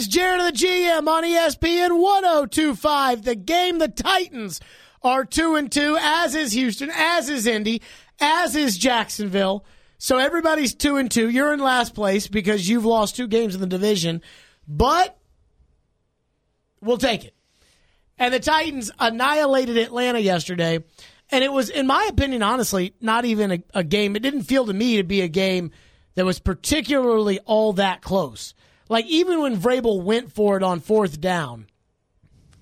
is Jared the GM on ESPN 1025. The game, the Titans are 2 and 2, as is Houston, as is Indy, as is Jacksonville. So everybody's 2 and 2. You're in last place because you've lost two games in the division, but we'll take it. And the Titans annihilated Atlanta yesterday. And it was, in my opinion, honestly, not even a, a game. It didn't feel to me to be a game that was particularly all that close. Like even when Vrabel went for it on fourth down,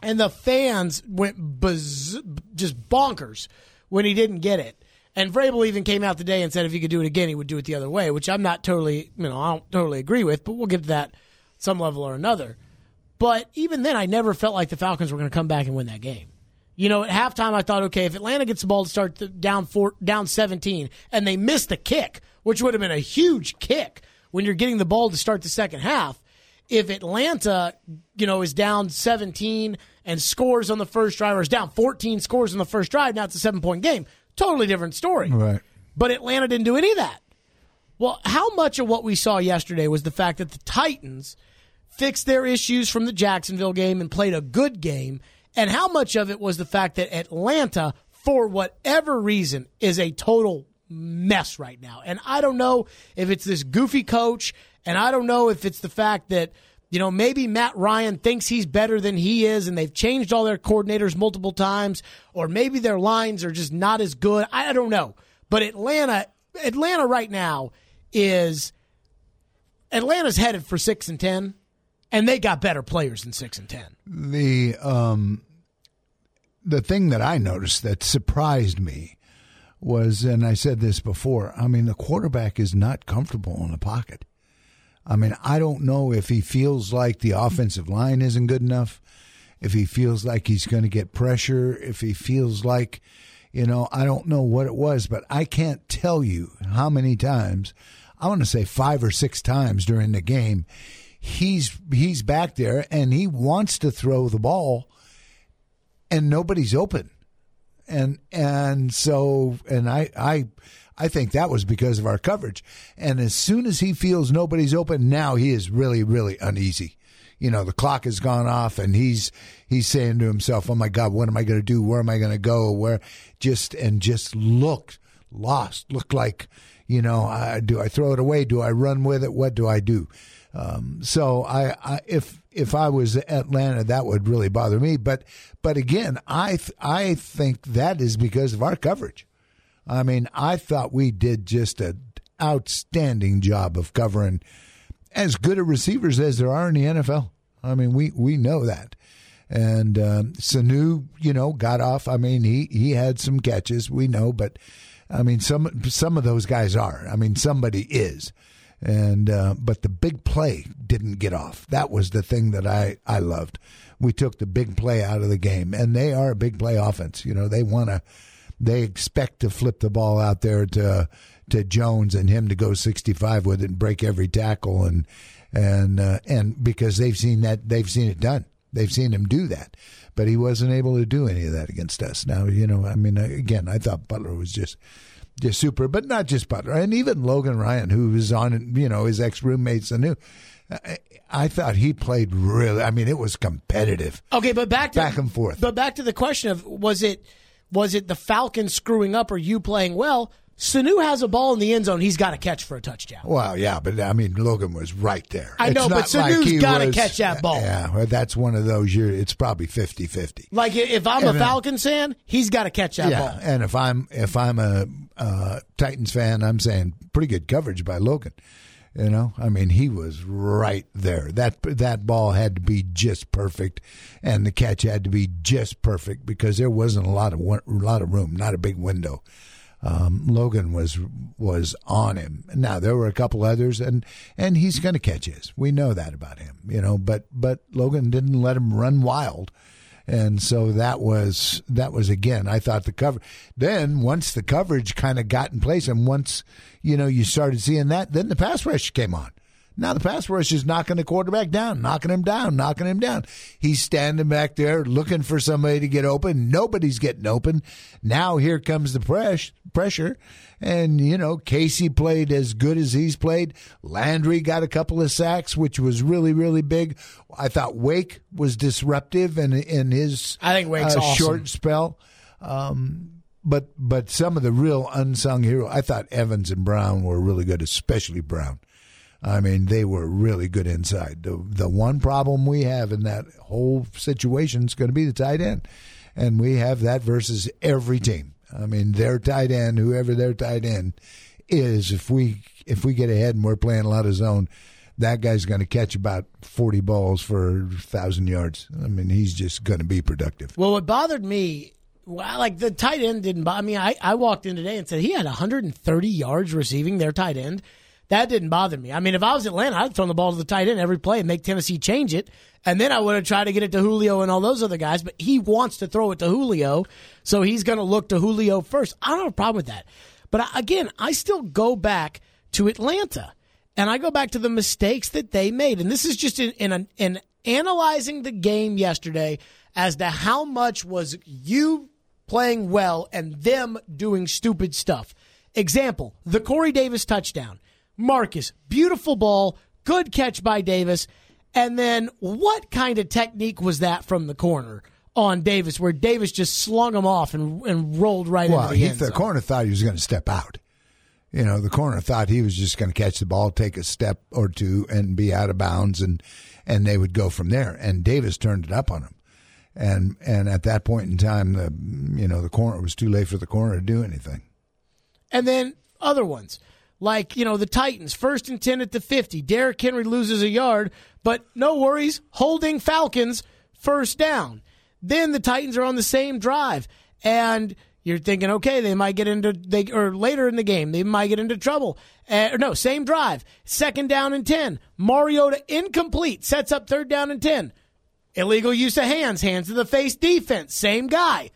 and the fans went buzz, just bonkers when he didn't get it. And Vrabel even came out today and said if he could do it again, he would do it the other way, which I'm not totally, you know, I don't totally agree with, but we'll get to that some level or another. But even then, I never felt like the Falcons were going to come back and win that game. You know, at halftime, I thought, okay, if Atlanta gets the ball to start the down four, down 17, and they miss the kick, which would have been a huge kick when you're getting the ball to start the second half. If Atlanta, you know, is down 17 and scores on the first drive, or is down 14, scores on the first drive, now it's a seven point game. Totally different story. Right. But Atlanta didn't do any of that. Well, how much of what we saw yesterday was the fact that the Titans fixed their issues from the Jacksonville game and played a good game? And how much of it was the fact that Atlanta, for whatever reason, is a total mess right now? And I don't know if it's this goofy coach, and I don't know if it's the fact that, you know, maybe Matt Ryan thinks he's better than he is, and they've changed all their coordinators multiple times, or maybe their lines are just not as good. I don't know. But Atlanta, Atlanta right now is Atlanta's headed for six and ten, and they got better players than six and ten. The um, the thing that I noticed that surprised me was, and I said this before. I mean, the quarterback is not comfortable in the pocket. I mean, I don't know if he feels like the offensive line isn't good enough, if he feels like he's going to get pressure, if he feels like, you know, I don't know what it was, but I can't tell you how many times. I want to say five or six times during the game, he's he's back there and he wants to throw the ball, and nobody's open, and and so and I I I think that was because of our coverage. And as soon as he feels nobody's open, now he is really, really uneasy. You know, the clock has gone off and he's he's saying to himself, Oh my God, what am I gonna do? Where am I gonna go? Where just and just looked lost, looked like, you know, uh, do I throw it away? Do I run with it? What do I do? Um, so I, I if if I was Atlanta, that would really bother me. But but again, I th- I think that is because of our coverage. I mean, I thought we did just an outstanding job of covering as good a receivers as there are in the NFL. I mean, we, we know that. And um, Sanu, you know, got off. I mean, he, he had some catches, we know, but I mean, some some of those guys are. I mean, somebody is. And uh, but the big play didn't get off. That was the thing that I I loved. We took the big play out of the game, and they are a big play offense. You know, they want to they expect to flip the ball out there to to Jones and him to go 65 with it and break every tackle and and uh, and because they've seen that they've seen it done. They've seen him do that, but he wasn't able to do any of that against us. Now, you know, I mean, again, I thought Butler was just just super, but not just Butler, and even Logan Ryan, who was on, you know, his ex roommates and knew. I, I thought he played really. I mean, it was competitive. Okay, but back to back and forth. But back to the question of was it was it the Falcons screwing up or you playing well? Sanu has a ball in the end zone. He's got to catch for a touchdown. Well, yeah, but I mean, Logan was right there. I know, It's but not like got to catch that ball. Yeah, well, that's one of those. You're, it's probably 50-50. Like if I'm a And, uh, Falcons fan, he's got to catch that yeah, ball. and if I'm if I'm a uh, Titans fan, I'm saying pretty good coverage by Logan. You know, I mean, he was right there. That that ball had to be just perfect, and the catch had to be just perfect because there wasn't a lot of a lot of room, not a big window. Um, Logan was was on him. Now there were a couple others, and and he's going to catch his. We know that about him, you know. But but Logan didn't let him run wild, and so that was that was again. I thought the cover. Then once the coverage kind of got in place, and once you know you started seeing that, then the pass rush came on. Now the pass rush is knocking the quarterback down, knocking him down, knocking him down. He's standing back there looking for somebody to get open. Nobody's getting open. Now here comes the press, pressure. And, you know, Casey played as good as he's played. Landry got a couple of sacks, which was really, really big. I thought Wake was disruptive in, in his I think Wake's uh, awesome. short spell. Um, but but some of the real unsung hero, I thought Evans and Brown were really good, especially Brown. I mean, they were really good inside. The the one problem we have in that whole situation is going to be the tight end, and we have that versus every team. I mean, their tight end, whoever their tight end is, if we if we get ahead and we're playing a lot of zone, that guy's going to catch about forty balls for a thousand yards. I mean, he's just going to be productive. Well, what bothered me, well, like the tight end didn't bother me. I, I walked in today and said he had 130 yards receiving their tight end. That didn't bother me. I mean, if I was Atlanta, I'd throw the ball to the tight end every play and make Tennessee change it. And then I would have tried to get it to Julio and all those other guys. But he wants to throw it to Julio, so he's going to look to Julio first. I don't have a problem with that. But again, I still go back to Atlanta. And I go back to the mistakes that they made. And this is just in, in, in analyzing the game yesterday as to how much was you playing well and them doing stupid stuff. Example, the Corey Davis touchdown. Marcus, beautiful ball, good catch by Davis. And then what kind of technique was that from the corner on Davis where Davis just slung him off and, and rolled right Well, into the he, end the corner thought he was going to step out. You know, the corner thought he was just going to catch the ball, take a step or two, and be out of bounds, and and they would go from there. And Davis turned it up on him, and and at that point in time, the you know the corner was too late for the corner to do anything. And then other ones, like, you know, the Titans, first and 10 at the 50. Derrick Henry loses a yard, but no worries, holding Falcons first down. Then the Titans are on the same drive, and you're thinking, okay, they might get into, they or later in the game, they might get into trouble. Uh, no, same drive, second down and 10. Mariota incomplete, sets up third down and 10. Illegal use of hands, hands to the face defense, same guy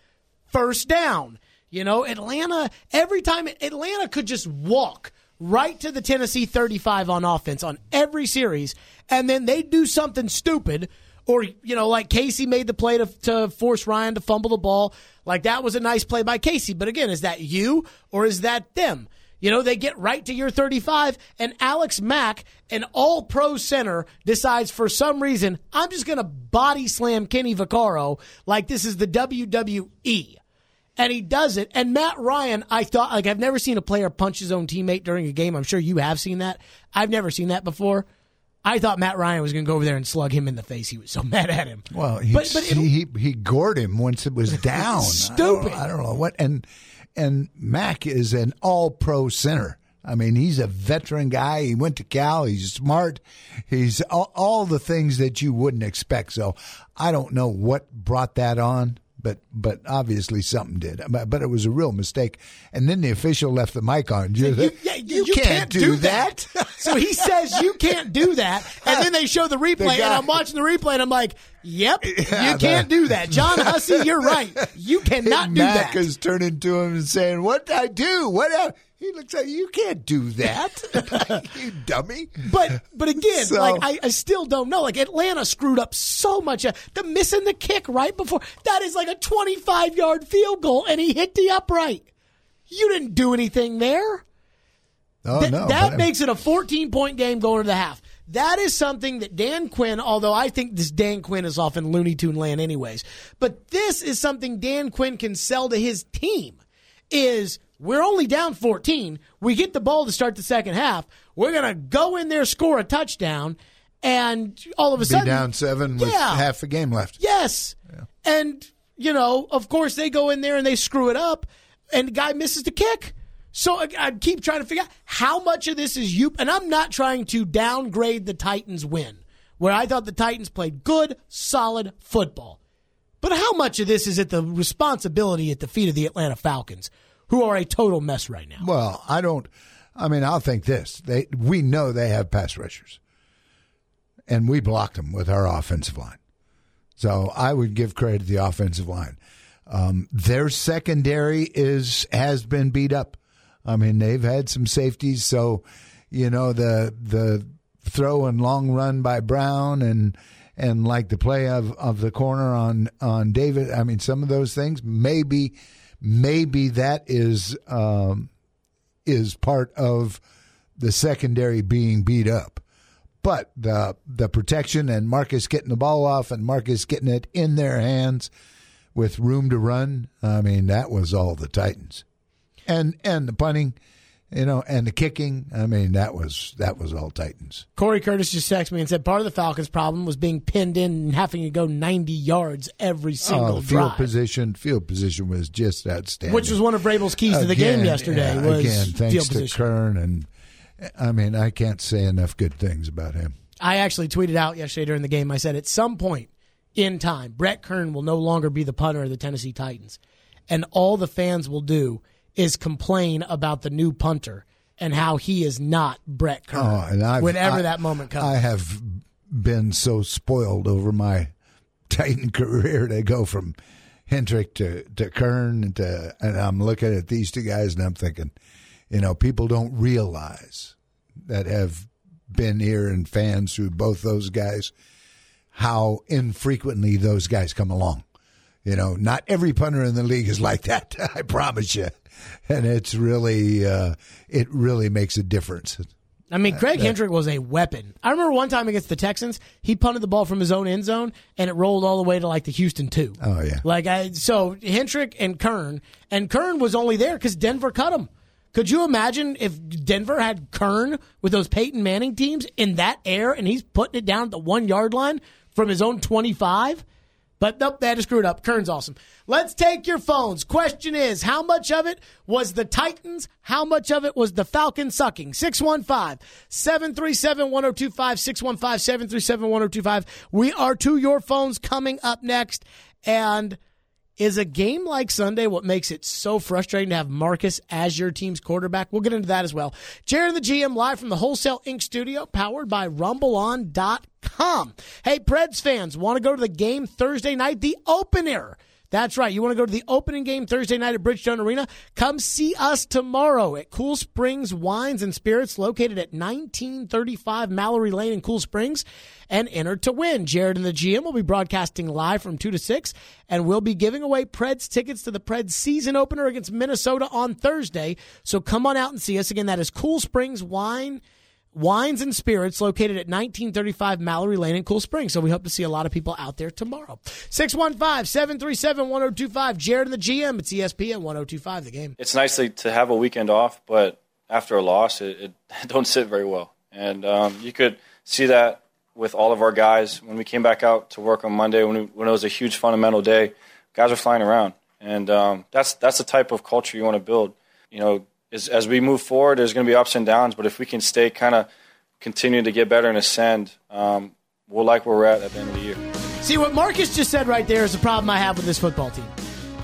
first down. You know, Atlanta, every time Atlanta could just walk right to the Tennessee 35 on offense on every series, and then they do something stupid, or, you know, like Casey made the play to, to force Ryan to fumble the ball. Like that was a nice play by Casey. But again, is that you or is that them? You know, they get right to your 35, and Alex Mack, an all pro center, decides for some reason, I'm just going to body slam Kenny Vaccaro like this is the WWE. And he does it. And Matt Ryan, I thought, like, I've never seen a player punch his own teammate during a game. I'm sure you have seen that. I've never seen that before. I thought Matt Ryan was going to go over there and slug him in the face. He was so mad at him. Well, he but, but it- he, he gored him once it was down. Stupid. I don't, I don't know what. And and Mack is an all pro center. I mean, he's a veteran guy. He went to Cal. He's smart. He's all, all the things that you wouldn't expect. So I don't know what brought that on, but but obviously something did. But, but it was a real mistake. And then the official left the mic on. You, You, yeah, you, you can't, do that. so he says you can't do that, and then they show the replay, and guy- I'm watching the replay, and I'm like, "Yep, Yeah, you can't the- do that, John Hussey. You're right. You cannot do Mack that." is turning to him and saying, "What did I do? What?" I-" He looks at you. You can't do that, you dummy. But but again, So- like I, I still don't know. Like Atlanta screwed up so much. Uh, The missing the kick right before that is like a 25 yard field goal, and he hit the upright. You didn't do anything there. Oh Th- no, that makes it a 14 point game going to the half. That is something that Dan Quinn, although I think this Dan Quinn is off in Looney Tune land anyways, but this is something Dan Quinn can sell to his team is we're only down 14. We get the ball to start the second half. We're going to go in there, score a touchdown, and all of a be sudden. down seven with Yeah. half the game left. Yes. And, you know, of course they go in there and they screw it up and the guy misses the kick. So I, I keep trying to figure out how much of this is you. And I'm not trying to downgrade the Titans' win, where I thought the Titans played good, solid football. But how much of this is at the responsibility at the feet of the Atlanta Falcons, who are a total mess right now? Well, I don't. I mean, I'll think this: they we know they have pass rushers, and we blocked them with our offensive line. So I would give credit to the offensive line. Um, their secondary is has been beat up. I mean, they've had some safeties, so you know the the throw and long run by Brown and and like the play of, of the corner on on David. I mean, some of those things maybe maybe that is um, is part of the secondary being beat up. But the the protection and Marcus getting the ball off and Marcus getting it in their hands with room to run. I mean, that was all the Titans, and and the punting you know, and the kicking. I mean, that was that was all Titans. Corey Curtis just texted me and said part of the Falcons' problem was being pinned in and having to go 90 yards every oh, single oh, field drive. position. Field position was just outstanding, which was one of Vrabel's keys to the game yesterday. Yeah, was again, thanks field to position. Kern, and I mean, I can't say enough good things about him. I actually tweeted out yesterday during the game. I said at some point in time, Brett Kern will no longer be the punter of the Tennessee Titans, and all the fans will do is complain about the new punter and how he is not Brett Kern. Oh, and I've, whenever I, that moment comes, I have been so spoiled over my Titan career to go from Hentrich to to Kern to, and I'm looking at these two guys and I'm thinking, you know, people don't realize that have been here and fans who both those guys how infrequently those guys come along. You know, not every punter in the league is like that. I promise you, and it's really, uh, it really makes a difference. I mean, Craig Hentrich was a weapon. I remember one time against the Texans, he punted the ball from his own end zone, and it rolled all the way to like the Houston two. Oh yeah, like I so Hentrich and Kern, and Kern was only there because Denver cut him. Could you imagine if Denver had Kern with those Peyton Manning teams in that air, and he's putting it down at the one yard line from his own twenty five? But nope, that is screwed up. Kern's awesome. Let's take your phones. Question is, how much of it was the Titans? How much of it was the Falcons sucking? 615-737-1025, 615-737-1025. We are to your phones coming up next. And is a game like Sunday what makes it so frustrating to have Marcus as your team's quarterback? We'll get into that as well. Jared the GM live from the Wholesale Inc. studio, powered by RumbleOn.com. Hey, Preds fans, want to go to the game Thursday night? The opener. That's right. You want to go to the opening game Thursday night at Bridgestone Arena? Come see us tomorrow at Cool Springs Wines and Spirits, located at 1935 Mallory Lane in Cool Springs, and enter to win. Jared and the GM will be broadcasting live from 2 to 6, and we'll be giving away Preds tickets to the Preds season opener against Minnesota on Thursday. So come on out and see us. Again, that is Cool Springs Wine Wines and Spirits located at 1935 Mallory Lane in Cool Springs. So we hope to see a lot of people out there tomorrow. 615-737-1025. Jared and the GM. It's ESPN 1025 the game. It's nice to have a weekend off, but after a loss, it, it don't sit very well. And um, you could see that with all of our guys when we came back out to work on Monday when, we, when it was a huge fundamental day. Guys are flying around, and um, that's that's the type of culture you want to build. You know, as, as we move forward, there's going to be ups and downs, but if we can stay kind of continue to get better and ascend, um, we'll like where we're at at the end of the year. See, what Marcus just said right there is the problem I have with this football team.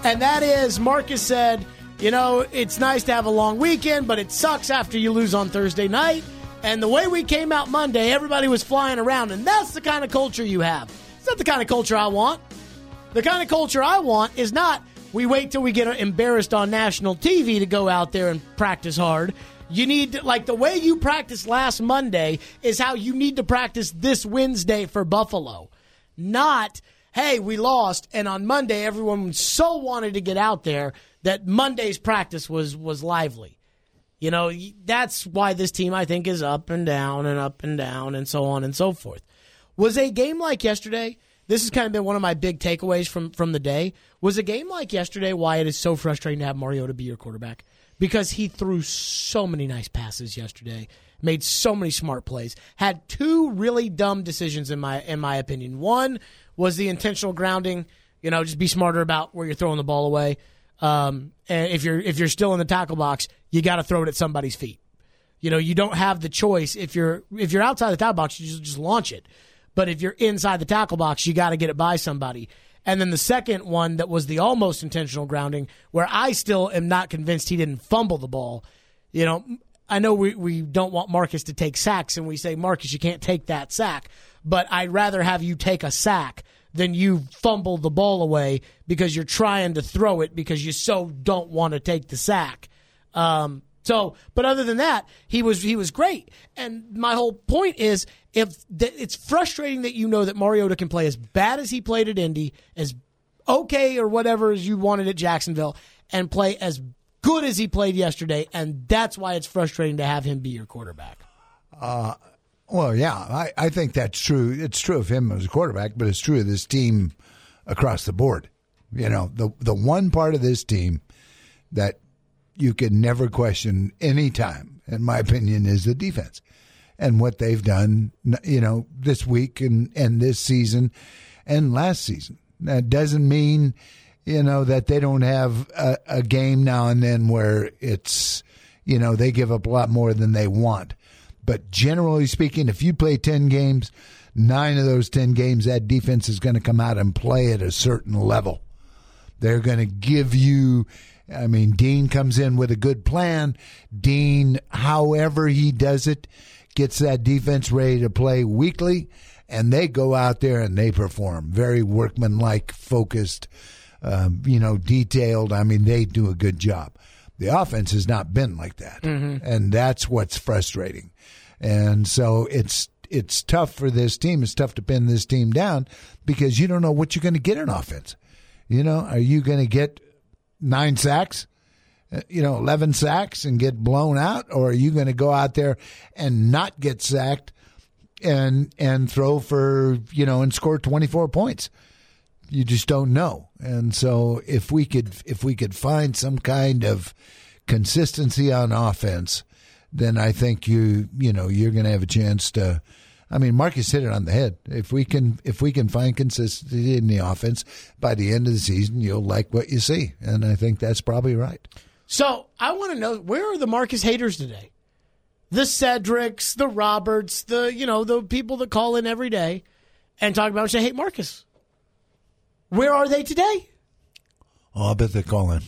And that is, Marcus said, you know, it's nice to have a long weekend, but it sucks after you lose on Thursday night. And the way we came out Monday, everybody was flying around, and that's the kind of culture you have. It's not the kind of culture I want. The kind of culture I want is not we wait till we get embarrassed on national TV to go out there and practice hard. You need to, like the way you practiced last Monday is how you need to practice this Wednesday for Buffalo. Not, hey, we lost and on Monday everyone so wanted to get out there that Monday's practice was was lively. You know, that's why this team I think is up and down and up and down and so on and so forth. Was a game like yesterday this has kind of been one of my big takeaways from from the day. Was a game like yesterday why it is so frustrating to have Mario to be your quarterback because he threw so many nice passes yesterday, made so many smart plays, had two really dumb decisions in my in my opinion. One was the intentional grounding. You know, just be smarter about where you're throwing the ball away. Um, and if you're if you're still in the tackle box, you got to throw it at somebody's feet. You know, you don't have the choice. If you're if you're outside the tackle box, you just, just launch it. But if you're inside the tackle box, you got to get it by somebody. And then the second one that was the almost intentional grounding, where I still am not convinced he didn't fumble the ball. You know, I know we, we don't want Marcus to take sacks, and we say, Marcus, you can't take that sack. But I'd rather have you take a sack than you fumble the ball away because you're trying to throw it because you so don't want to take the sack. Um, So, but other than that, he was he was great. And my whole point is, if th- it's frustrating that you know that Mariota can play as bad as he played at Indy, as okay or whatever as you wanted at Jacksonville, and play as good as he played yesterday, and that's why it's frustrating to have him be your quarterback. Uh, well, yeah, I, I think that's true. It's true of him as a quarterback, but it's true of this team across the board. You know, the the one part of this team that you can never question any time, in my opinion, is the defense and what they've done. You know, this week and and this season and last season. That doesn't mean you know that they don't have a, a game now and then where it's you know they give up a lot more than they want. But generally speaking, if you play 10 games, nine of those 10 games, that defense is going to come out and play at a certain level. They're going to give you, I mean, Dean comes in with a good plan. Dean, however he does it, gets that defense ready to play weekly, and they go out there and they perform. Very workmanlike, focused, um, you know, detailed. I mean, they do a good job. The offense has not been like that, and that's what's frustrating. And so it's it's tough for this team. It's tough to pin this team down because you don't know what you're going to get in offense. You know, are you going to get nine sacks? uh, You know, eleven sacks and get blown out, or are you going to go out there and not get sacked and and throw for you know and score twenty four points? you just don't know. And so if we could if we could find some kind of consistency on offense, then I think you you know you're going to have a chance to. I mean, Marcus hit it on the head. If we can if we can find consistency in the offense by the end of the season, you'll like what you see, and I think that's probably right. So I want to know where are the Marcus haters today? The Cedrics, the Roberts, the you know the people that call in every day and talk about they hate Marcus. Where are they today? Oh, I bet they call in.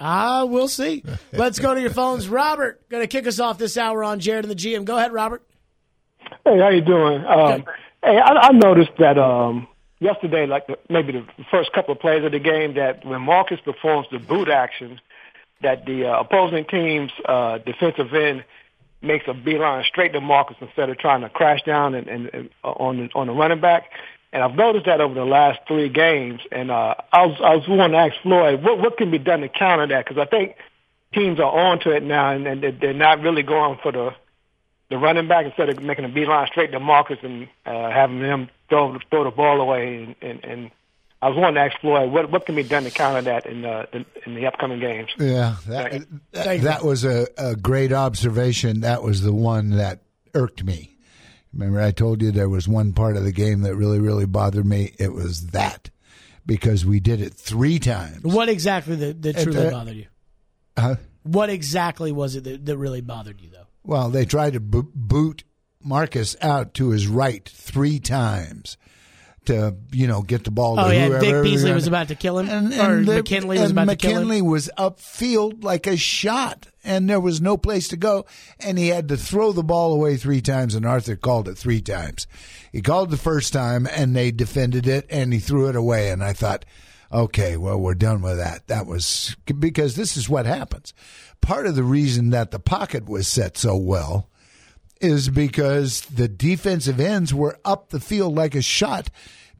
Ah, we'll see. Let's go to your phones. Robert, going to kick us off this hour on Jared and the GM. Go ahead, Robert. Hey, how you doing? Um, hey, I, I noticed that um, yesterday, like the, maybe the first couple of plays of the game, that when Marcus performs the boot action, that the uh, opposing team's uh, defensive end makes a beeline straight to Marcus instead of trying to crash down and, and, and uh, on the, on the running back. And I've noticed that over the last three games. And uh, I was I was wanting to ask Floyd what what can be done to counter that because I think teams are onto it now and, and they're not really going for the the running back instead of making a beeline straight to Marcus and uh, having him throw throw the ball away. And, and, and I was wanting to ask Floyd what what can be done to counter that in uh, in, in the upcoming games. Yeah, that Thank that, you. that was a, a great observation. That was the one that irked me. Remember, I told you there was one part of the game that really, really bothered me. It was that because we did it three times. What exactly that, that truly uh, bothered you? Uh, What exactly was it that, that really bothered you, though? Well, they tried to bo- boot Marcus out to his right three times to you know get the ball. Oh to yeah, whoever was Beasley gonna- was about to kill him, and, or the- McKinley was and about to kill him. McKinley was upfield like a shot, and there was no place to go, and he had to throw the ball away three times, and Arthur called it three times. He called the first time, and they defended it, and he threw it away, and I thought, okay, well, we're done with that. That was because this is what happens. Part of the reason that the pocket was set so well is because the defensive ends were up the field like a shot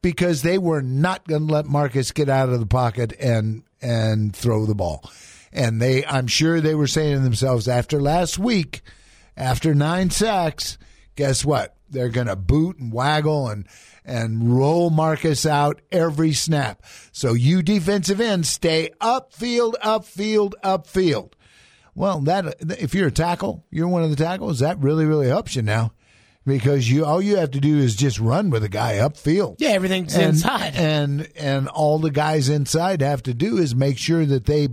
because they were not going to let Marcus get out of the pocket and and throw the ball. And they I'm sure they were saying to themselves after last week, after 9 sacks, guess what? They're going to boot and waggle and and roll Marcus out every snap. So you defensive ends stay upfield, upfield, upfield. Well, that if you're a tackle, you're one of the tackles. That really, really helps you now, because you all you have to do is just run with a guy upfield. Yeah, everything's and, inside. and and all the guys inside have to do is make sure that they,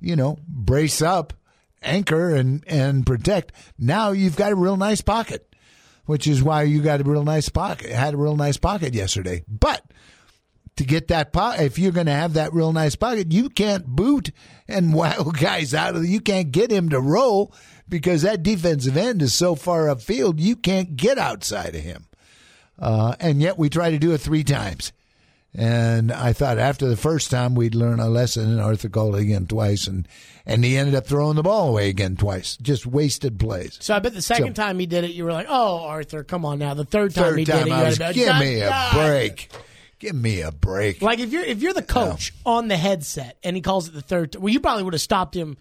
you know, brace up, anchor, and and protect. Now you've got a real nice pocket, which is why you got a real nice pocket. Had a real nice pocket yesterday, but to get that pocket, if you're going to have that real nice pocket, you can't boot and wow guys out of the, you can't get him to roll because that defensive end is so far upfield, you can't get outside of him. Uh, and yet we try to do it three times. And I thought after the first time we'd learn a lesson, and Arthur called again twice, and and he ended up throwing the ball away again twice, just wasted plays. So I bet the second So- time he did it, you were like, "Oh, Arthur, come on now." The third time Third he time did it, you I was, to be like, give me a God." break, give me a break. Like if you're if you're the coach on the headset and he calls it the third, well, you probably would have stopped him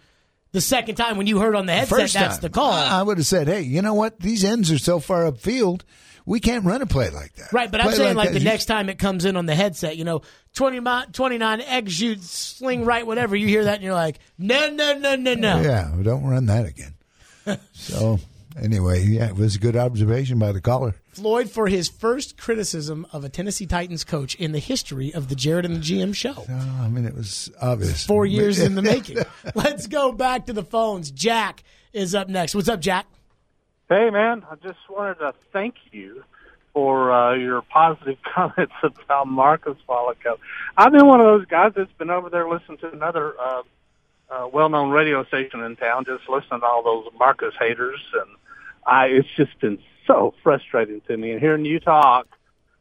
the second time when you heard on the headset First that's time, the call. I, would have said, "Hey, you know what? These ends are so far upfield, we can't run a play like that." Right, but I'm saying like, that. the You- next time it comes in on the headset, you know, 20, mi- 29, egg shoot, sling right, whatever, you hear that and you're like, no, no, no, no, no. Yeah, don't run that again. so anyway, yeah, it was a good observation by the caller. Floyd for his first criticism of a Tennessee Titans coach in the history of the Jared and the GM show. Uh, I mean, it was obvious. Four years in the making. Let's go back to the phones. Jack is up next. What's up, Jack? Hey, man, I just wanted to thank you for uh, your positive comments about Marcus a while ago. I've been one of those guys that's been over there listening to another uh, uh, well-known radio station in town, just listening to all those Marcus haters, and I it's just been so frustrating to me. And hearing you talk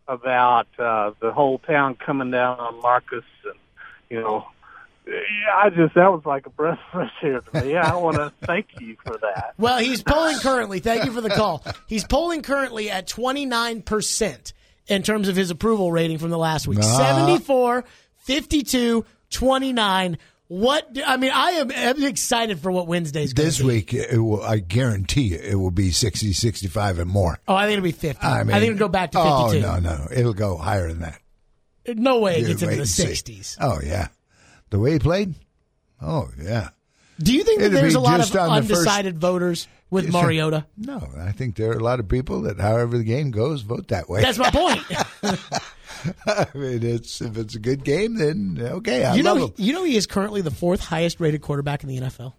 about uh, the whole town coming down on Marcus, and you know, I just that was like a breath of fresh air to me. Yeah, I want to thank you for that. Well, he's polling currently. Thank you for the call. He's polling currently at 29% in terms of his approval rating from the last week. Ah. 74, 52, 29. What do- I mean, I am I'm excited for what Wednesday's going This to be. week, it will, I guarantee you, it will be 60, 65 and more. Oh, I think it'll be 50. I mean, think it'll go back to 52. Oh no, no, it'll go higher than that. No way it You gets into wait the and see. 60s. Oh yeah, the way he played. Oh yeah. Do you think that It'd there's a lot just of on the first- undecided voters with Mariota? No, I think there are a lot of people that, however the game goes, vote that way. That's my point. I mean, it's if it's a good game, then okay, I you love know, him. you know, he is currently the fourth highest rated quarterback in the NFL,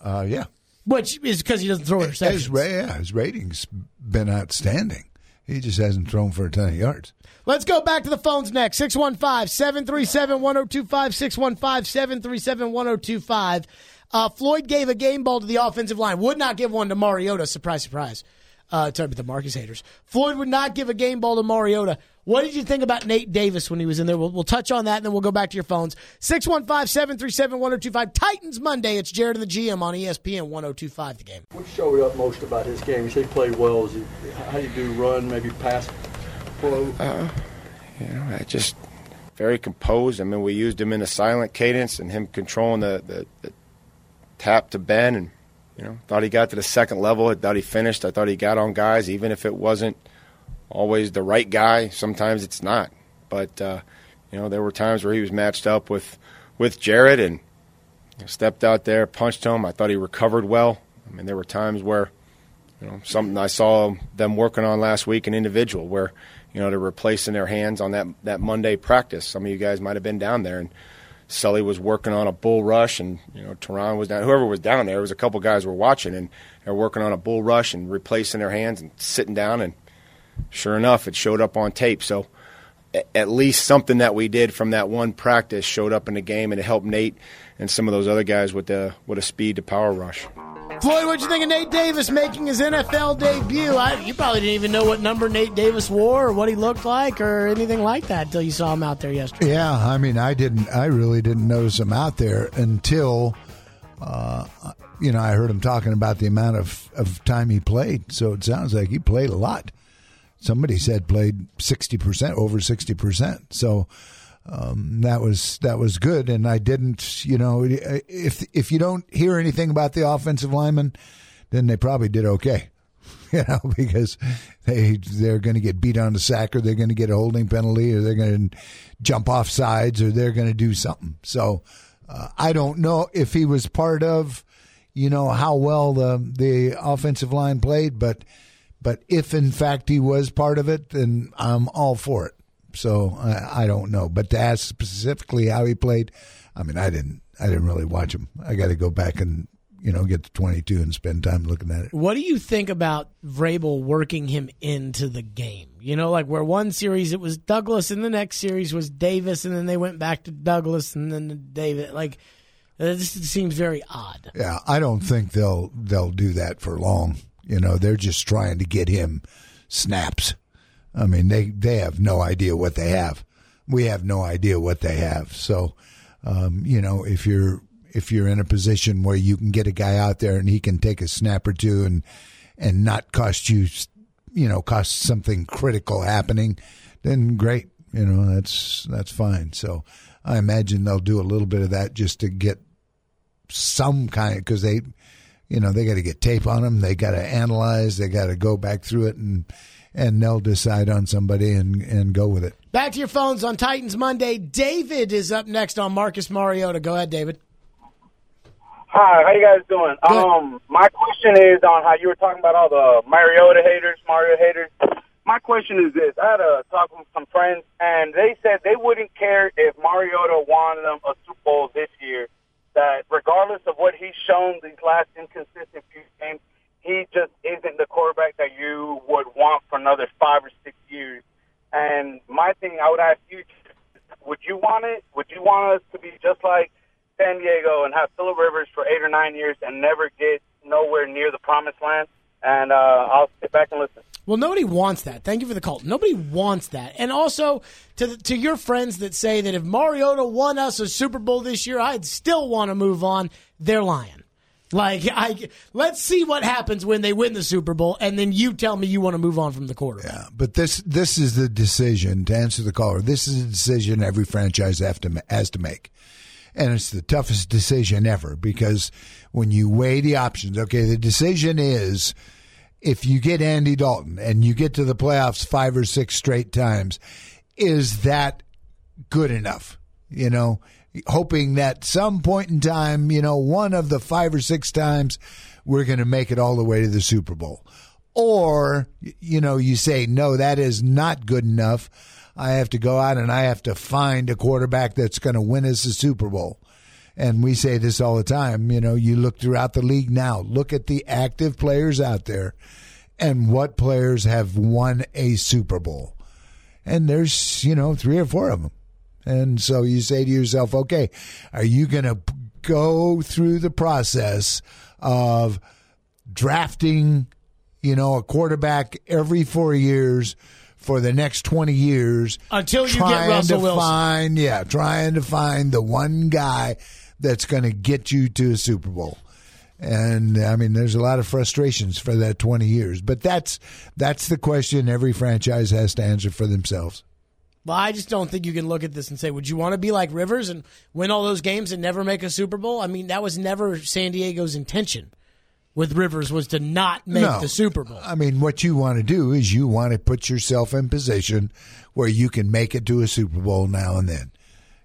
Uh, yeah, which is because he doesn't throw his, interceptions. ra- yeah, his ratings been outstanding. He just hasn't thrown for a ton of yards. Let's go back to the phones next. 615 737 1025. 615 737 1025. Uh, Floyd gave a game ball to the offensive line. Would not give one to Mariota. Surprise, surprise. Uh, sorry about the Marcus haters. Floyd would not give a game ball to Mariota. What did you think about Nate Davis when he was in there? We'll, we'll touch on that and then we'll go back to your phones. 615 737 1025. Titans Monday. It's Jared and the GM on ESPN 1025 the game. What showed up most about his game? You say he played well. Is he, how do you do run, maybe pass flow? you know, I just very composed. I mean, we used him in a silent cadence and him controlling the, the, the tap to Ben, and you know, thought he got to the second level. I thought he finished. I thought he got on guys, even if it wasn't always the right guy. Sometimes it's not. But uh, you know, there were times where he was matched up with with Jarrett and stepped out there, punched him. I thought he recovered well. I mean, there were times where you know, something I saw them working on last week, an individual where, you know, they're replacing their hands on that that Monday practice. Some of you guys might have been down there, and Sully was working on a bull rush, and you know, Tehran was down. Whoever was down there, there was a couple guys were watching, and they're working on a bull rush and replacing their hands and sitting down, and sure enough, it showed up on tape. So at least something that we did from that one practice showed up in the game, and it helped Nate and some of those other guys with the with a speed to power rush. Floyd, what'd you think of Nate Davis making his NFL debut? I, you probably didn't even know what number Nate Davis wore or what he looked like or anything like that until you saw him out there yesterday. Yeah, I mean, I didn't, I really didn't notice him out there until, uh, you know, I heard him talking about the amount of, of time he played. So it sounds like he played a lot. Somebody said played sixty percent, over sixty percent. So um, that was that was good. And I didn't, you know, if if you don't hear anything about the offensive lineman, then they probably did okay. you know, because they they're going to get beat on the sack, or they're going to get a holding penalty, or they're going to jump off sides, or they're going to do something. So uh, I don't know if he was part of, you know, how well the the offensive line played, but but if in fact he was part of it, then I'm all for it. So I, I don't know, but to ask specifically how he played, I mean, I didn't I didn't really watch him. I got to go back and you know get to 22 and spend time looking at it. What do you think about Vrabel working him into the game? You know, like where one series it was Douglas, and the next series was Davis, and then they went back to Douglas, and then to David. Like uh, this seems very odd. Yeah, I don't think they'll they'll do that for long. You know, they're just trying to get him snaps. I mean, they they have no idea what they have. we have no idea what they have. So, um, you know, if you're if you're in a position where you can get a guy out there and he can take a snap or two and and not cost you, you know, cost something critical happening, then great. You know, that's that's fine. So I imagine they'll do a little bit of that just to get some kind because they, you know, they got to get tape on them. They got to analyze. They got to go back through it and and they'll decide on somebody and and go with it. Back to your phones on Titans Monday. David is up next on Marcus Mariota. Go ahead, David. Hi, how you guys doing? Good. Um, my question is on how you were talking about all the Mariota haters, Mario haters. My question is this: I had a talk with some friends, and they said they wouldn't care if Mariota won them a Super Bowl this year. That regardless of what he's shown these last inconsistent few games, he just isn't the quarterback that you would want for another five or six years. And my thing, I would ask you: Would you want it? Would you want us to be just like San Diego and have Philip Rivers for eight or nine years and never get nowhere near the promised land? And uh, I'll sit back and listen. Well, nobody wants that. Thank you for the call. Nobody wants that. And also to the, to your friends that say that if Mariota won us a Super Bowl this year, I'd still want to move on. They're lying. Like I let's see what happens when they win the Super Bowl, and then you tell me you want to move on from the quarterback. Yeah, but this this is the decision to answer the caller. This is a decision every franchise have to has to make, and it's the toughest decision ever because when you weigh the options, okay, the decision is if you get Andy Dalton and you get to the playoffs five or six straight times, is that good enough? You know, hoping that some point in time, you know, one of the five or six times we're going to make it all the way to the Super Bowl. Or, you know, you say, no, that is not good enough. I have to go out and I have to find a quarterback that's going to win us the Super Bowl. And we say this all the time. You know, you look throughout the league now, look at the active players out there and what players have won a Super Bowl. And there's, you know, three or four of them. And so you say to yourself, okay, are you going to go through the process of drafting, you know, a quarterback every four years for the next 20 years Until you get Russell to Wilson. Find, yeah, trying to find the one guy that's going to get you to a Super Bowl. And I mean, there's a lot of frustrations for that 20 years, but that's that's the question every franchise has to answer for themselves. Well, I just don't think you can look at this and say, would you want to be like Rivers and win all those games and never make a Super Bowl? I mean, that was never San Diego's intention with Rivers was to not make No. the Super Bowl. I mean, what you want to do is you want to put yourself in position where you can make it to a Super Bowl now and then,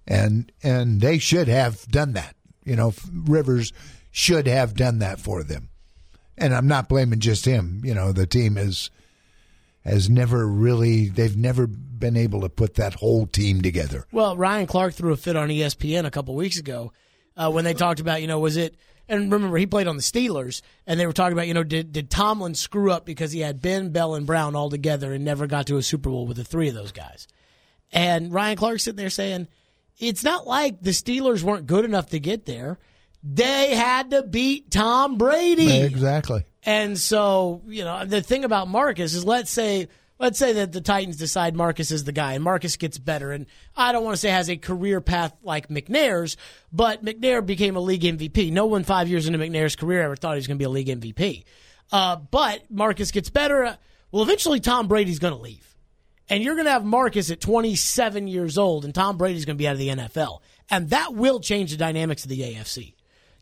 and and they should have done that. You know, Rivers should have done that for them, and I'm not blaming just him. You know, the team is has never really they've never been able to put that whole team together. Well, Ryan Clark threw a fit on ESPN a couple weeks ago uh, when they talked about, you know, was it, and remember, he played on the Steelers, and they were talking about, you know, did, did Tomlin screw up because he had Ben, Bell, and Brown all together and never got to a Super Bowl with the three of those guys? And Ryan Clark sitting there saying, it's not like the Steelers weren't good enough to get there. They had to beat Tom Brady. Exactly. And so, you know, the thing about Marcus is let's say let's say that the Titans decide Marcus is the guy and Marcus gets better and I don't want to say has a career path like McNair's, but McNair became a league MVP. No one 5 years into McNair's career ever thought he was going to be a league MVP. Uh, but Marcus gets better. Well, eventually Tom Brady's going to leave. And you're going to have Marcus at 27 years old and Tom Brady's going to be out of the NFL. And that will change the dynamics of the AFC.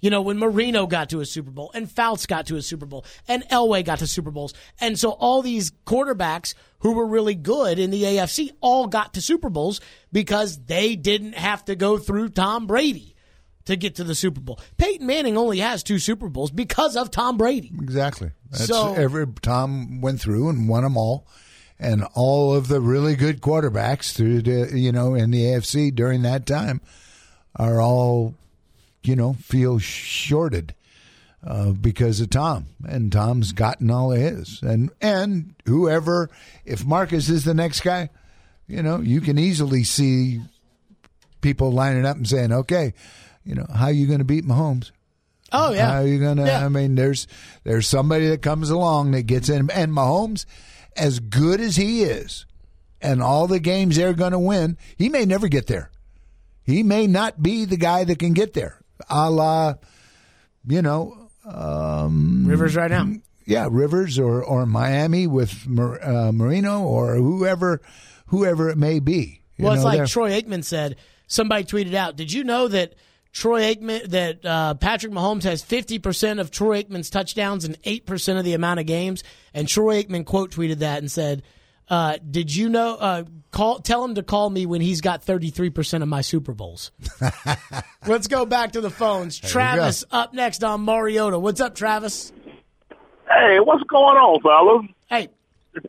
You know, when Marino got to a Super Bowl and Fouts got to a Super Bowl and Elway got to Super Bowls. And so all these quarterbacks who were really good in the AFC all got to Super Bowls because they didn't have to go through Tom Brady to get to the Super Bowl. Peyton Manning only has two Super Bowls because of Tom Brady. Exactly. That's So- every Tom went through and won them all, and all of the really good quarterbacks through the you know in the AFC during that time are all you know feel shorted uh, because of Tom, and Tom's gotten all of his, and and whoever if Marcus is the next guy, you know you can easily see people lining up and saying, okay, you know how are you going to beat Mahomes. Oh, yeah. How are you gonna? Yeah. I mean, there's there's somebody that comes along that gets in, and Mahomes, as good as he is, and all the games they're going to win, he may never get there. He may not be the guy that can get there. A la, you know, um, Rivers right now. yeah, Rivers or or Miami with Mar- uh, Marino or whoever whoever it may be. You Well, it's know, like Troy Aikman said. Somebody tweeted out, "Did you know that Troy Aikman that uh, Patrick Mahomes has fifty percent of Troy Aikman's touchdowns and eight percent of the amount of games?" And Troy Aikman quote tweeted that and said, uh, "Did you know? Uh, call tell him to call me when he's got thirty three percent of my Super Bowls." Let's go back to the phones. you Travis up next on Mariota. What's up, Travis? Hey, what's going on, fellas? Hey,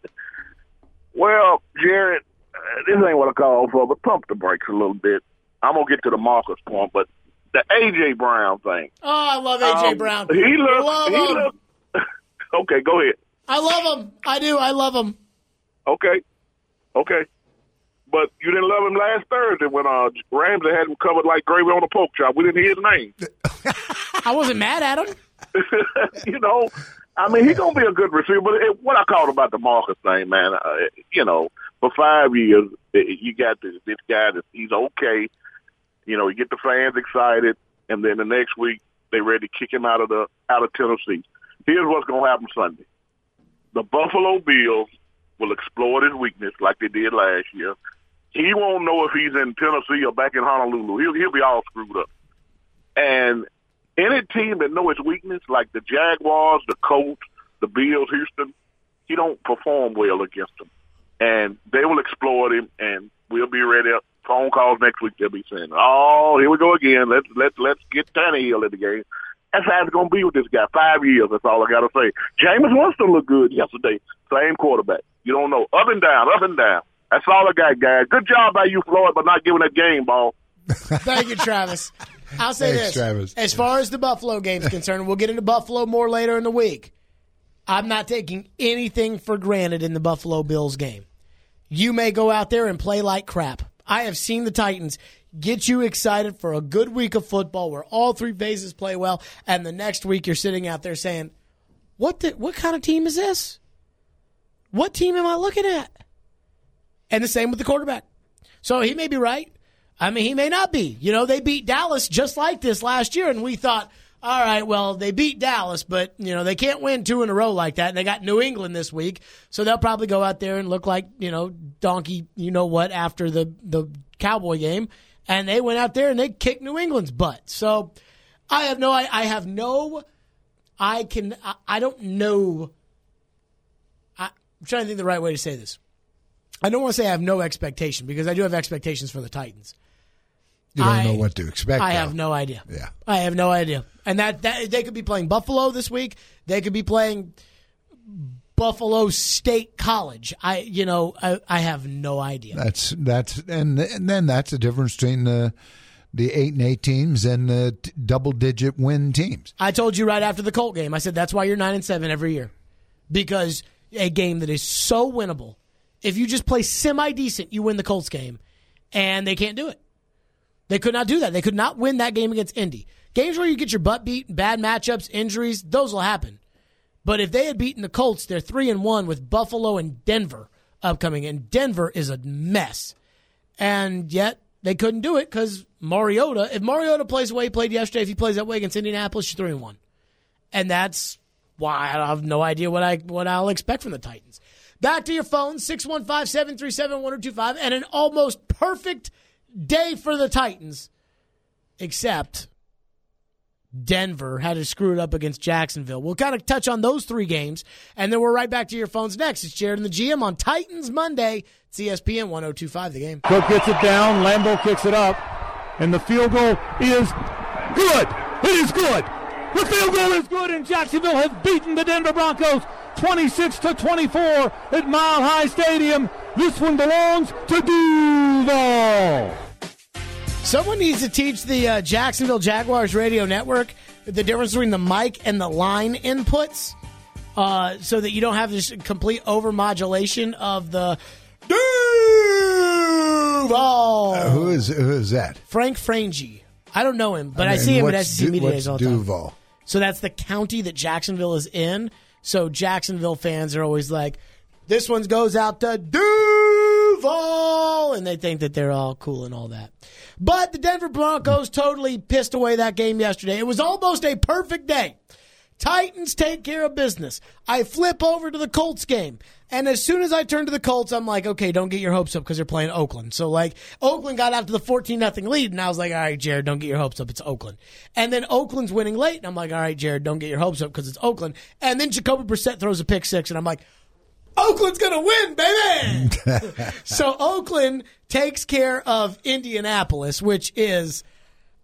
Well, Jared, uh, this ain't what I called for, but pump the brakes a little bit. I'm gonna get to the Marcus point, but the AJ Brown thing. oh, I love AJ Um, Brown. He looks. love he him. looks. okay, go ahead. I love him. I do. I love him. Okay, okay. But you didn't love him last Thursday when uh, Ramsey had him covered like gravy on a pork chop. We didn't hear his name. I wasn't mad at him. you know, I mean, he's gonna be a good receiver. But it, what I called about the Marcus thing, man, uh, you know, for five years uh, you got this, this guy that he's okay. You know, you get the fans excited, and then the next week they ready to kick him out of the out of Tennessee. Here's what's gonna happen Sunday: the Buffalo Bills will exploit his weakness like they did last year. He won't know if he's in Tennessee or back in Honolulu. He'll he'll be all screwed up. And any team that know its weakness, like the Jaguars, the Colts, the Bills, Houston, he don't perform well against them, and they will exploit him. And we'll be ready. Phone calls next week. They'll be saying, "Oh, here we go again. Let's let's let's get Tannehill in the game." That's how it's going to be with this guy. Five years. That's all I got to say. Jameis Winston looked good yesterday. Same quarterback. You don't know. Up and down. Up and down. That's all I got, guys. Good job by you, Floyd, but not giving a game ball. Thank you, Travis. I'll say Thanks, this. Travis. As far as the Buffalo game's concerned, we'll get into Buffalo more later in the week. I'm not taking anything for granted in the Buffalo Bills game. You may go out there and play like crap. I have seen the Titans get you excited for a good week of football where all three phases play well, and the next week you're sitting out there saying, "What? The, what kind of team is this? What team am I looking at?" And the same with the quarterback. So he may be right. I mean, he may not be. You know, they beat Dallas just like this last year, and we thought, all right, well, they beat Dallas, but, you know, they can't win two in a row like that. And they got New England this week, so they'll probably go out there and look like, you know, donkey, you know what, after the, the Cowboy game. And they went out there and they kicked New England's butt. So I have no, I, I have no, I can, I, I don't know. I'm trying to think the right way to say this. I don't want to say I have no expectation because I do have expectations for the Titans. you don't I- know what to expect. I though. have no idea. Yeah. I have no idea. And that, that they could be playing Buffalo this week. They could be playing Buffalo State College. I you know, I, I have no idea. That's that's and, and then that's the difference between the the eight and eight teams and the t- double digit win teams. I told you right after the Colt game. I said that's why you're 9 and 7 every year. Because a game that is so winnable. If you just play semi decent, you win the Colts game. And they can't do it. They could not do that. They could not win that game against Indy. Games where you get your butt beat, bad matchups, injuries, those will happen. But if they had beaten the Colts, they're three and one with Buffalo and Denver upcoming, and Denver is a mess. And yet they couldn't do it because Mariota. If Mariota plays the way he played yesterday, if he plays that way against Indianapolis, you're three and one, and that's why I have no idea what I what I'll expect from the Titans. Back to your phone 615-737-1025 and an almost perfect day for the Titans, except Denver had to screw it up against Jacksonville. We'll kind of touch on those three games, and then we're right back to your phones next. It's Jared and the GM on Titans Monday. It's ESPN 1025 the game. Cooke gets it down. Lambo kicks it up. And the field goal is good. It is good. The field goal is good, and Jacksonville has beaten the Denver Broncos 26 to 24 at Mile High Stadium. This one belongs to Duval. Someone needs to teach the uh, Jacksonville Jaguars radio network the difference between the mic and the line inputs uh, so that you don't have this complete overmodulation of the Duval. Uh, who is who is that? Frank Frangie. I don't know him, but I, mean, see him at what's SEC Du- Media what's Days all the time. Duval? So that's the county that Jacksonville is in. So Jacksonville fans are always like, this one goes out to Duval. and they think that they're all cool and all that. But the Denver Broncos totally pissed away that game yesterday. It was almost a perfect day. Titans take care of business. I flip over to the Colts game. And as soon as I turn to the Colts, I'm like, okay, don't get your hopes up because they're playing Oakland. So like Oakland got out to the 14 nothing lead and I was like, all right, Jared, don't get your hopes up. It's Oakland. And then Oakland's winning late and I'm like, all right, Jared, don't get your hopes up because it's Oakland. And then Jacoby Brissett throws a pick six and I'm like, Oakland's going to win, baby. so Oakland takes care of Indianapolis, which is,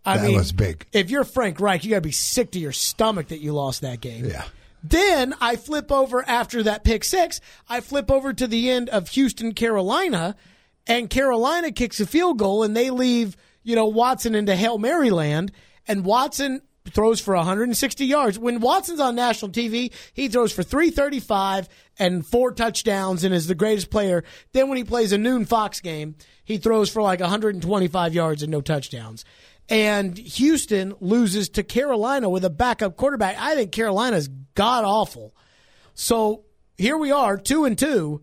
I That mean, was big. If you're Frank Reich, you got to be sick to your stomach that you lost that game. Yeah. Then I flip over after that pick six. I flip over to the end of Houston, Carolina, and Carolina kicks a field goal, and they leave you know Watson into Hail Mary land, and Watson throws for 160 yards. When Watson's on national TV, he throws for 335 and four touchdowns and is the greatest player. Then when he plays a noon Fox game, he throws for like 125 yards and no touchdowns. And Houston loses to Carolina with a backup quarterback. I think Carolina's god awful. So here we are, two and two.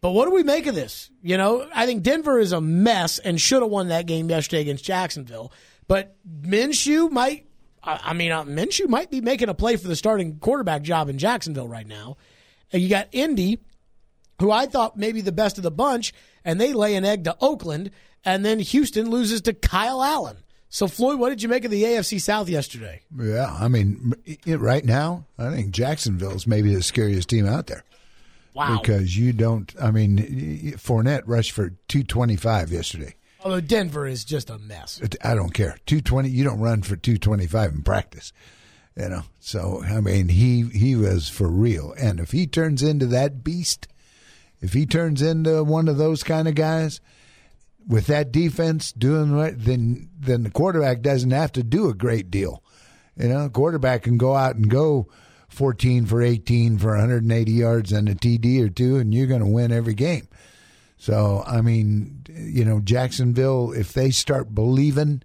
But what do we make of this? You know, I think Denver is a mess and should have won that game yesterday against Jacksonville. But Minshew might, I mean, uh, Minshew might be making a play for the starting quarterback job in Jacksonville right now. And you got Indy, who I thought maybe the best of the bunch, and they lay an egg to Oakland, and then Houston loses to Kyle Allen. So, Floyd, what did you make of the AFC South yesterday? Yeah, I mean, it, right now, I think Jacksonville's maybe the scariest team out there. Wow. Because you don't, I mean, Fournette rushed for 225 yesterday. Although Denver is just a mess. I don't care. 220, you don't run for 225 in practice. You know, so I mean, he he was for real. And if he turns into that beast, if he turns into one of those kind of guys with that defense doing right, then then the quarterback doesn't have to do a great deal. You know, quarterback can go out and go 14 for 18 for 180 yards and a TD or two, and you're going to win every game. So, I mean, you know, Jacksonville, if they start believing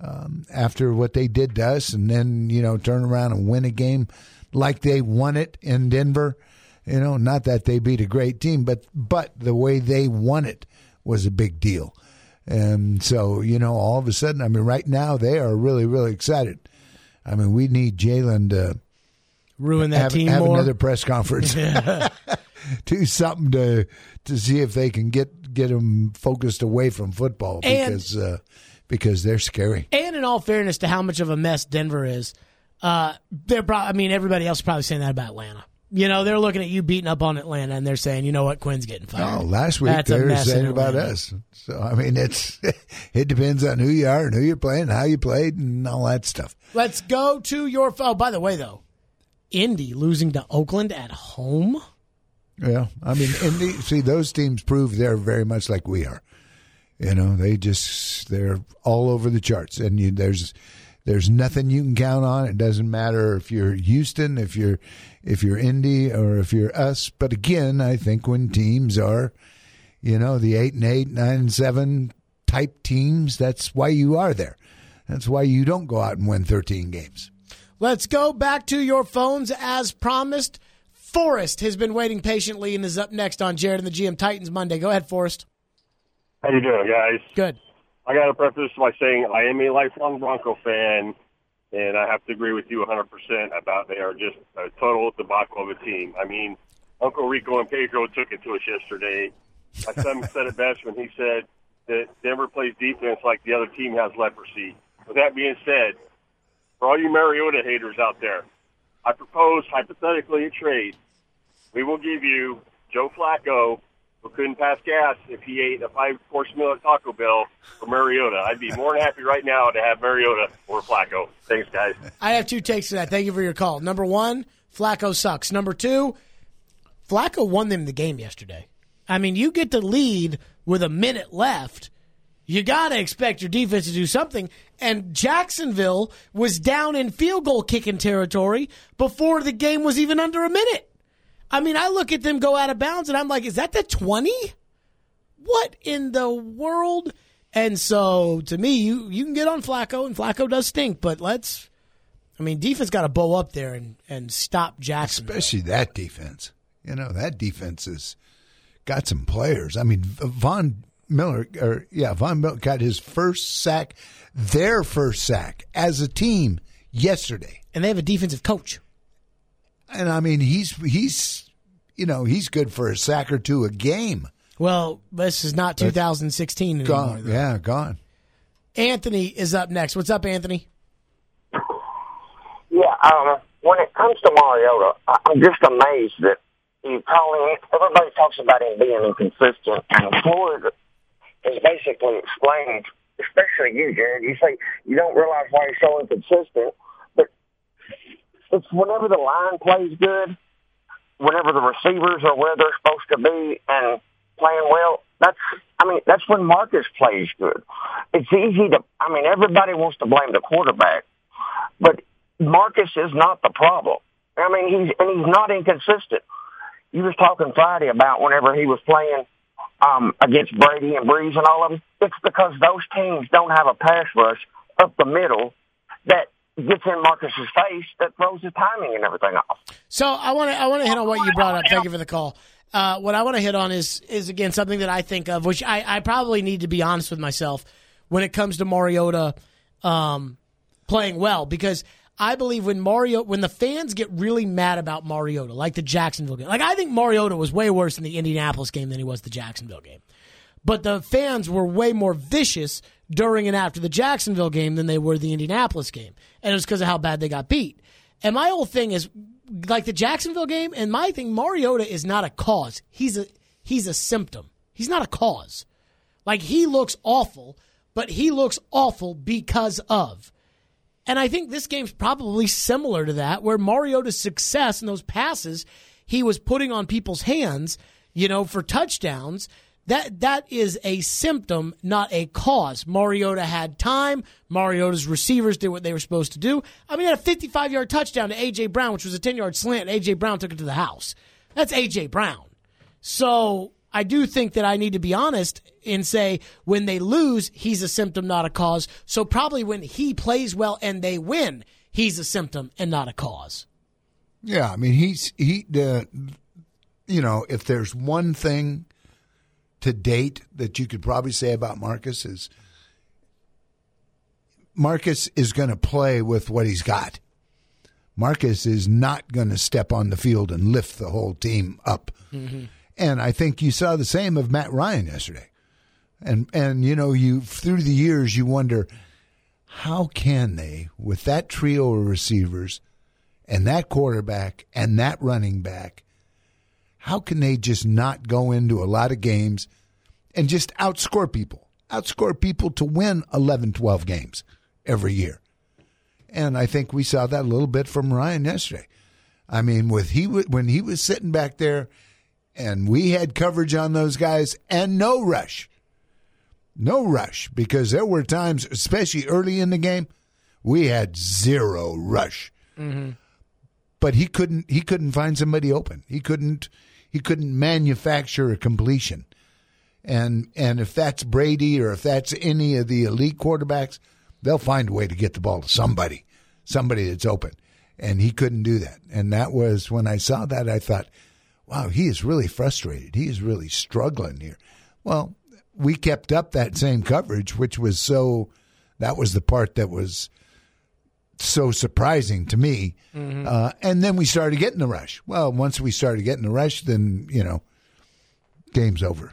um, after what they did to us and then, you know, turn around and win a game like they won it in Denver, you know, not that they beat a great team, but but the way they won it was a big deal. And so, you know, all of a sudden, I mean, right now they are really, really excited. I mean, we need Jalen to ruin that have, team have more. another press conference. Do something to to see if they can get get them focused away from football And- because uh, because they're scary. And in all fairness to how much of a mess Denver is, uh, they're probably, I mean, everybody else is probably saying that about Atlanta. You know, they're looking at you beating up on Atlanta and they're saying, you know what, Quinn's getting fired. Oh, last week That's they were saying about us. So I mean, it's it depends on who you are and who you're playing, and how you played, and all that stuff. Let's go to your. Oh, by the way, though, Indy losing to Oakland at home. Yeah, I mean, the, see, those teams prove they're very much like we are. You know, they just they're all over the charts, and you, there's there's nothing you can count on. It doesn't matter if you're Houston, if you're if you're Indy, or if you're us. But again, I think when teams are, you know, the eight and eight, nine and seven type teams, that's why you are there. That's why you don't go out and win 13 games. Let's go back to your phones as promised. Forrest has been waiting patiently and is up next on Jared and the GM Titans Monday. Go ahead, Forrest. How you doing, guys? Good. I got to preface by saying I am a lifelong Bronco fan, and I have to agree with you 100% about they are just a total debacle of a team. I mean, Uncle Rico and Pedro took it to us yesterday. My son said it best when he said that Denver plays defense like the other team has leprosy. With that being said, for all you Mariota haters out there, I propose hypothetically a trade. We will give you Joe Flacco, who couldn't pass gas if he ate a five-course meal at Taco Bell, for Mariota. I'd be more than happy right now to have Mariota or Flacco. Thanks, guys. I have two takes to that. Thank you for your call. Number one, Flacco sucks. Number two, Flacco won them the game yesterday. I mean, you get the lead with a minute left. You got to expect your defense to do something. And Jacksonville was down in field goal kicking territory before the game was even under a minute. I mean, I look at them go out of bounds and I'm like, is that the 20? What in the world? And so to me, you, you can get on Flacco, and Flacco does stink, but let's. I mean, defense got to bow up there and, and stop Jackson. Especially that defense. You know, that defense has got some players. I mean, Von Miller, or yeah, Von Miller got his first sack, their first sack as a team yesterday. And they have a defensive coach. And I mean, he's he's you know he's good for a sack or two a game. Well, this is not 2016 anymore. Gone, though. yeah, gone. Anthony is up next. What's up, Anthony? Yeah, um, when it comes to Mariota, I- I'm just amazed that you call him. Everybody talks about him being inconsistent, and Floyd has basically explained, especially you, Jared. You say you don't realize why he's so inconsistent, but it's whenever the line plays good, whenever the receivers are where they're supposed to be and playing well. That's, I mean, that's when Marcus plays good. It's easy to, I mean, everybody wants to blame the quarterback, but Marcus is not the problem. I mean, he's and he's not inconsistent. You was talking Friday about whenever he was playing um, against Brady and Brees and all of them. It's because those teams don't have a pass rush up the middle that gets in Marcus's face that throws his timing and everything off. So I want to I want to hit on what you brought up. Thank you for the call. Uh, what I want to hit on is is again something that I think of, which I, I probably need to be honest with myself when it comes to Mariota um, playing well because I believe when Mario when the fans get really mad about Mariota, like the Jacksonville game, like I think Mariota was way worse in the Indianapolis game than he was the Jacksonville game, but the fans were way more vicious during and after the Jacksonville game than they were the Indianapolis game, and it was because of how bad they got beat. And my whole thing is like the Jacksonville game, and my thing, Mariota is not a cause. He's a he's a symptom. He's not a cause. Like he looks awful, but he looks awful because of. And I think this game's probably similar to that, where Mariota's success in those passes he was putting on people's hands, you know, for touchdowns. That that is a symptom, not a cause. Mariota had time. Mariota's receivers did what they were supposed to do. I mean, he had a 55 yard touchdown to AJ Brown, which was a 10 yard slant. AJ Brown took it to the house. That's AJ Brown. So I do think that I need to be honest and say when they lose, he's a symptom, not a cause. So probably when he plays well and they win, he's a symptom and not a cause. Yeah, I mean he's he the you know if there's one thing to date that you could probably say about Marcus is Marcus is going to play with what he's got. Marcus is not going to step on the field and lift the whole team up. Mm-hmm. And I think you saw the same of Matt Ryan yesterday. And and you know, you through the years you wonder how can they with that trio of receivers and that quarterback and that running back how can they just not go into a lot of games and just outscore people? Outscore people to win 11, 12 games every year. And I think we saw that a little bit from Ryan yesterday. I mean, with he when he was sitting back there and we had coverage on those guys and no rush. No rush because there were times, especially early in the game, we had zero rush. Mm-hmm. But he couldn't he couldn't find somebody open. He couldn't he couldn't manufacture a completion. And and if that's Brady or if that's any of the elite quarterbacks, they'll find a way to get the ball to somebody, somebody that's open. And he couldn't do that. And that was when I saw that I thought, wow, he is really frustrated. He is really struggling here. Well, we kept up that same coverage, which was so that was the part that was so surprising to me. Mm-hmm. Uh, and then we started getting the rush. Well, once we started getting the rush, then, you know, game's over.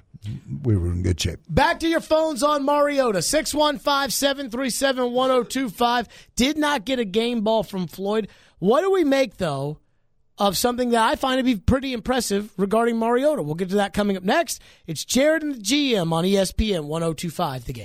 We were in good shape. Back to your phones on Mariota. 615 737 1025. Did not get a game ball from Floyd. What do we make, though, of something that I find to be pretty impressive regarding Mariota? We'll get to that coming up next. It's Jared and the GM on ESPN 1025, the game.